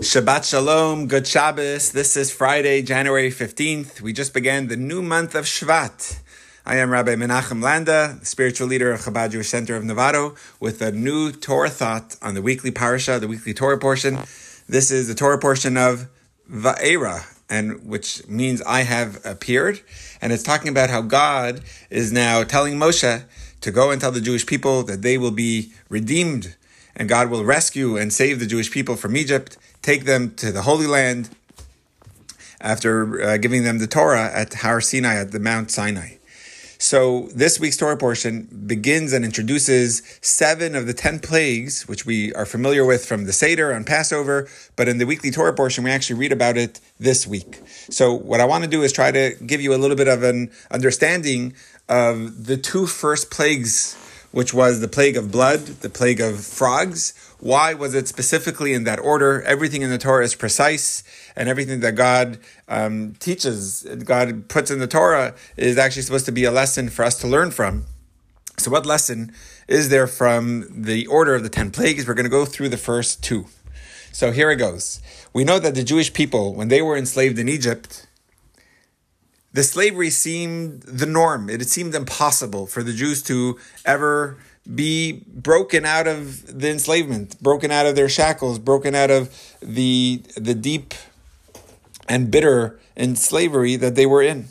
Shabbat Shalom, good Shabbos. This is Friday, January 15th. We just began the new month of Shvat. I am Rabbi Menachem Landa, spiritual leader of Chabad Jewish Center of Novato, with a new Torah thought on the weekly parasha, the weekly Torah portion. This is the Torah portion of Va'era, and which means I have appeared. And it's talking about how God is now telling Moshe to go and tell the Jewish people that they will be redeemed and God will rescue and save the Jewish people from Egypt, take them to the Holy Land after uh, giving them the Torah at Har Sinai, at the Mount Sinai. So this week's Torah portion begins and introduces seven of the ten plagues, which we are familiar with from the Seder on Passover, but in the weekly Torah portion, we actually read about it this week. So what I want to do is try to give you a little bit of an understanding of the two first plagues which was the plague of blood, the plague of frogs. Why was it specifically in that order? Everything in the Torah is precise, and everything that God um, teaches, God puts in the Torah, is actually supposed to be a lesson for us to learn from. So, what lesson is there from the order of the 10 plagues? We're going to go through the first two. So, here it goes. We know that the Jewish people, when they were enslaved in Egypt, the slavery seemed the norm. It seemed impossible for the Jews to ever be broken out of the enslavement, broken out of their shackles, broken out of the the deep and bitter in slavery that they were in.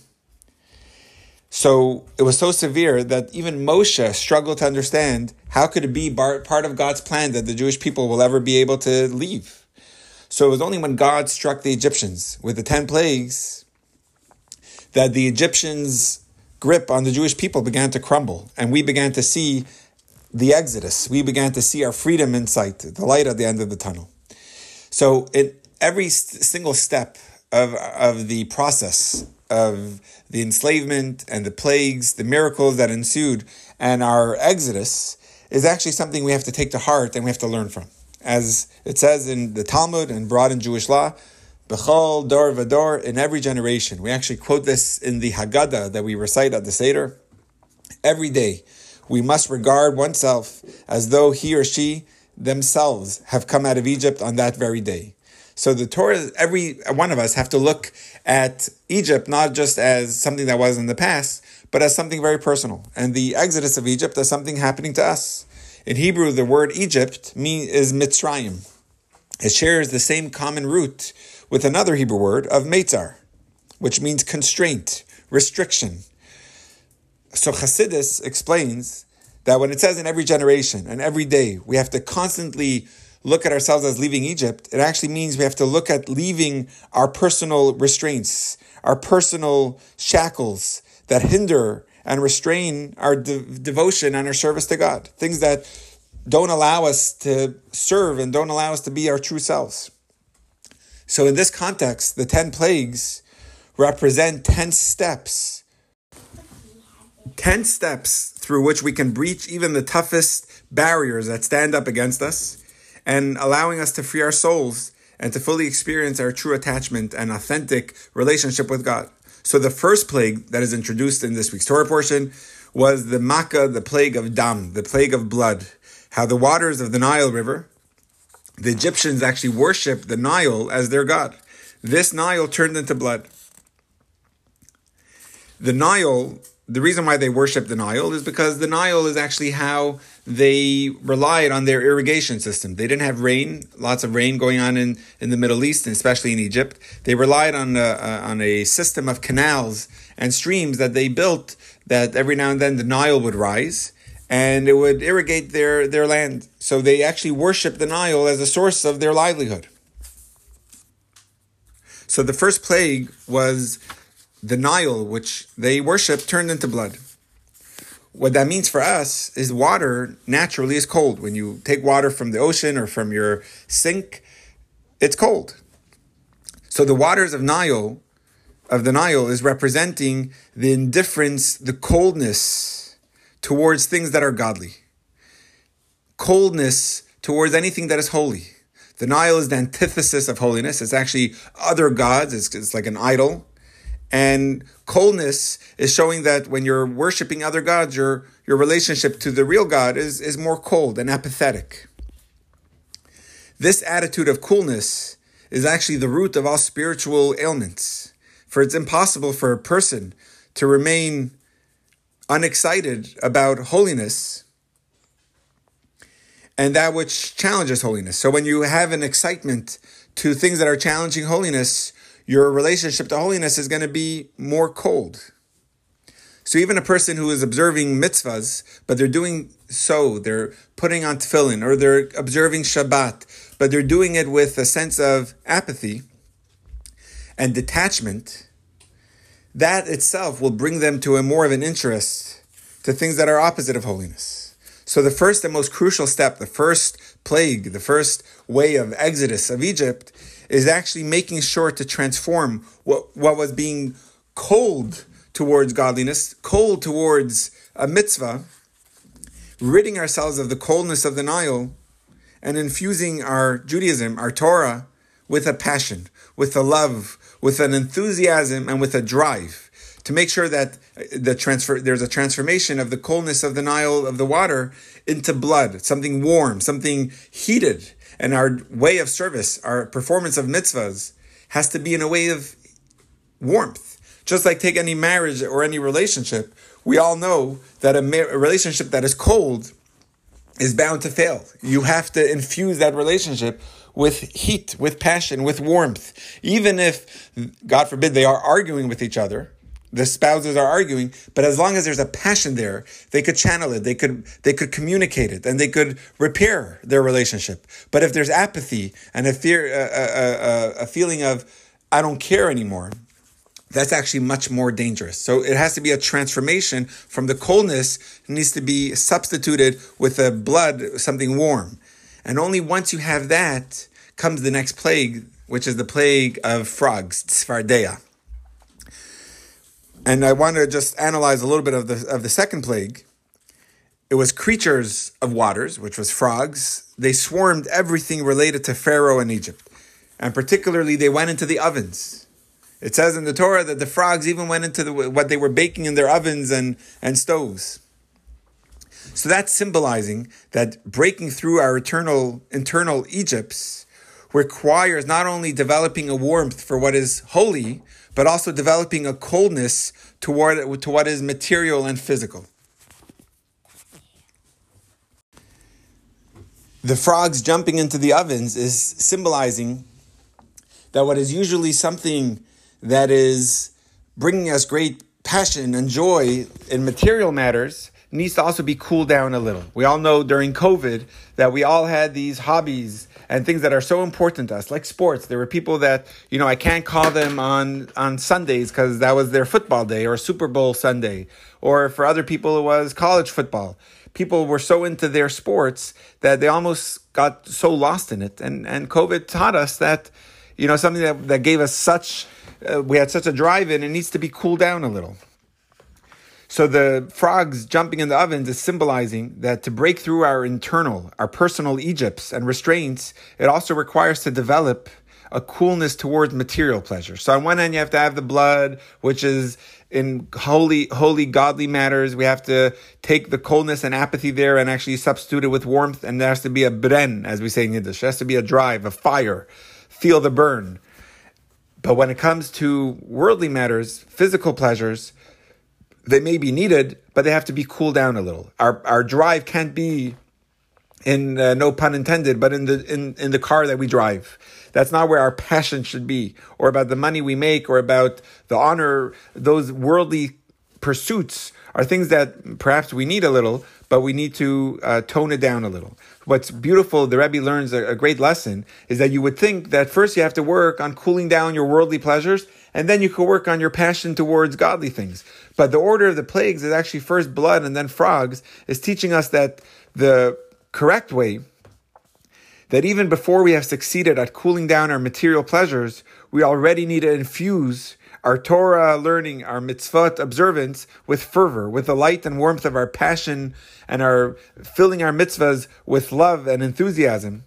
So it was so severe that even Moshe struggled to understand how could it be part of God's plan that the Jewish people will ever be able to leave. So it was only when God struck the Egyptians with the 10 plagues that the Egyptians' grip on the Jewish people began to crumble, and we began to see the exodus. We began to see our freedom in sight, the light at the end of the tunnel. So, in every single step of, of the process of the enslavement and the plagues, the miracles that ensued, and our exodus is actually something we have to take to heart and we have to learn from. As it says in the Talmud and broad in Jewish law, Bechol dor vador in every generation. We actually quote this in the Haggadah that we recite at the Seder. Every day, we must regard oneself as though he or she themselves have come out of Egypt on that very day. So the Torah, every one of us have to look at Egypt not just as something that was in the past, but as something very personal. And the exodus of Egypt as something happening to us. In Hebrew, the word Egypt mean, is Mitzrayim. It shares the same common root with another Hebrew word of Meitzar, which means constraint, restriction. So Chassidus explains that when it says in every generation and every day, we have to constantly look at ourselves as leaving Egypt, it actually means we have to look at leaving our personal restraints, our personal shackles that hinder and restrain our de- devotion and our service to God. Things that don't allow us to serve and don't allow us to be our true selves. So, in this context, the 10 plagues represent 10 steps. 10 steps through which we can breach even the toughest barriers that stand up against us and allowing us to free our souls and to fully experience our true attachment and authentic relationship with God. So, the first plague that is introduced in this week's Torah portion was the Makkah, the plague of Dam, the plague of blood. How the waters of the Nile River, the Egyptians actually worshiped the Nile as their god. This Nile turned into blood. The Nile, the reason why they worship the Nile is because the Nile is actually how they relied on their irrigation system. They didn't have rain, lots of rain going on in, in the Middle East, and especially in Egypt. They relied on a, uh, on a system of canals and streams that they built that every now and then the Nile would rise and it would irrigate their, their land. So they actually worshiped the Nile as a source of their livelihood. So the first plague was the Nile, which they worship, turned into blood. What that means for us is water naturally is cold. When you take water from the ocean or from your sink, it's cold. So the waters of Nile, of the Nile, is representing the indifference, the coldness, towards things that are godly, coldness towards anything that is holy. The Nile is the antithesis of holiness. It's actually other gods. It's, it's like an idol. And coldness is showing that when you're worshiping other gods, your, your relationship to the real God is, is more cold and apathetic. This attitude of coolness is actually the root of all spiritual ailments. For it's impossible for a person to remain unexcited about holiness and that which challenges holiness. So when you have an excitement to things that are challenging holiness, your relationship to holiness is going to be more cold. So even a person who is observing mitzvahs, but they're doing so, they're putting on tefillin, or they're observing Shabbat, but they're doing it with a sense of apathy and detachment, that itself will bring them to a more of an interest to things that are opposite of holiness. So the first and most crucial step, the first plague, the first way of exodus of Egypt is actually making sure to transform what, what was being cold towards godliness, cold towards a mitzvah, ridding ourselves of the coldness of the Nile, and infusing our Judaism, our Torah, with a passion, with a love, with an enthusiasm, and with a drive to make sure that the transfer there's a transformation of the coldness of the Nile of the water into blood, something warm, something heated, and our way of service, our performance of mitzvahs, has to be in a way of warmth just like take any marriage or any relationship, we all know that a, ma- a relationship that is cold is bound to fail. You have to infuse that relationship with heat, with passion, with warmth. Even if, God forbid, they are arguing with each other, the spouses are arguing, but as long as there's a passion there, they could channel it, they could they could communicate it, and they could repair their relationship. But if there's apathy and a fear, a, a, a, a feeling of I don't care anymore, that's actually much more dangerous. So it has to be a transformation from the coldness needs to be substituted with a blood, something warm. And only once you have that comes the next plague, which is the plague of frogs, Tzfardea. And I want to just analyze a little bit of the of the second plague. It was creatures of waters, which was frogs. They swarmed everything related to Pharaoh and Egypt. And particularly they went into the ovens it says in the Torah that the frogs even went into the, what they were baking in their ovens and, and stoves. So that's symbolizing that breaking through our eternal internal Egypts requires not only developing a warmth for what is holy, but also developing a coldness toward to what is material and physical. The frogs jumping into the ovens is symbolizing that what is usually something that is bringing us great passion and joy in material matters needs to also be cooled down a little. We all know during COVID that we all had these hobbies and things that are so important to us, like sports. There were people that, you know, I can't call them on, on Sundays because that was their football day or Super Bowl Sunday. Or for other people, it was college football. People were so into their sports that they almost got so lost in it. And, and COVID taught us that, you know, something that, that gave us such uh, we had such a drive in, it needs to be cooled down a little. So the frogs jumping in the ovens is symbolizing that to break through our internal, our personal Egypts and restraints, it also requires to develop a coolness towards material pleasure. So on one hand, you have to have the blood, which is in holy, holy, godly matters. We have to take the coldness and apathy there and actually substitute it with warmth. And there has to be a bren, as we say in Yiddish. There has to be a drive, a fire. Feel the burn. But when it comes to worldly matters, physical pleasures, they may be needed, but they have to be cooled down a little. Our our drive can't be in uh, no pun intended, but in the in, in the car that we drive. That's not where our passion should be, or about the money we make, or about the honor. Those worldly pursuits are things that perhaps we need a little, but we need to uh, tone it down a little. What's beautiful, the Rebbe learns a, a great lesson, is that you would think that first you have to work on cooling down your worldly pleasures, and then you could work on your passion towards godly things. But the order of the plagues is actually first blood and then frogs, is teaching us that the correct way, that even before we have succeeded at cooling down our material pleasures, we already need to infuse our Torah learning, our mitzvot observance with fervor, with the light and warmth of our passion and our filling our mitzvahs with love and enthusiasm.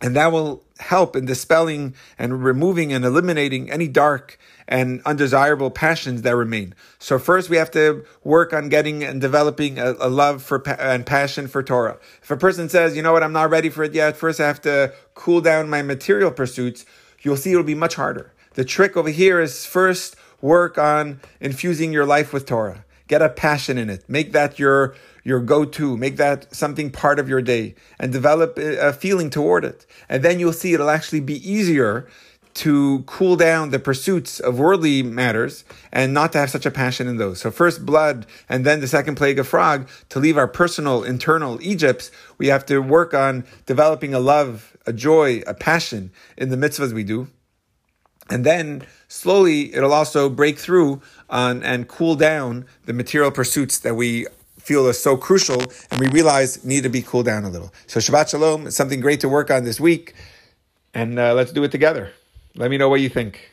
And that will help in dispelling and removing and eliminating any dark and undesirable passions that remain. So first we have to work on getting and developing a, a love for and passion for Torah. If a person says, you know what, I'm not ready for it yet, first I have to cool down my material pursuits you'll see it'll be much harder. The trick over here is first work on infusing your life with Torah. Get a passion in it. Make that your your go-to. Make that something part of your day and develop a feeling toward it. And then you'll see it'll actually be easier to cool down the pursuits of worldly matters and not to have such a passion in those. So first blood and then the second plague of frog, to leave our personal internal Egypts, we have to work on developing a love, a joy, a passion in the mitzvahs we do. And then slowly it'll also break through on and cool down the material pursuits that we feel are so crucial and we realize need to be cooled down a little. So Shabbat Shalom is something great to work on this week and uh, let's do it together. Let me know what you think.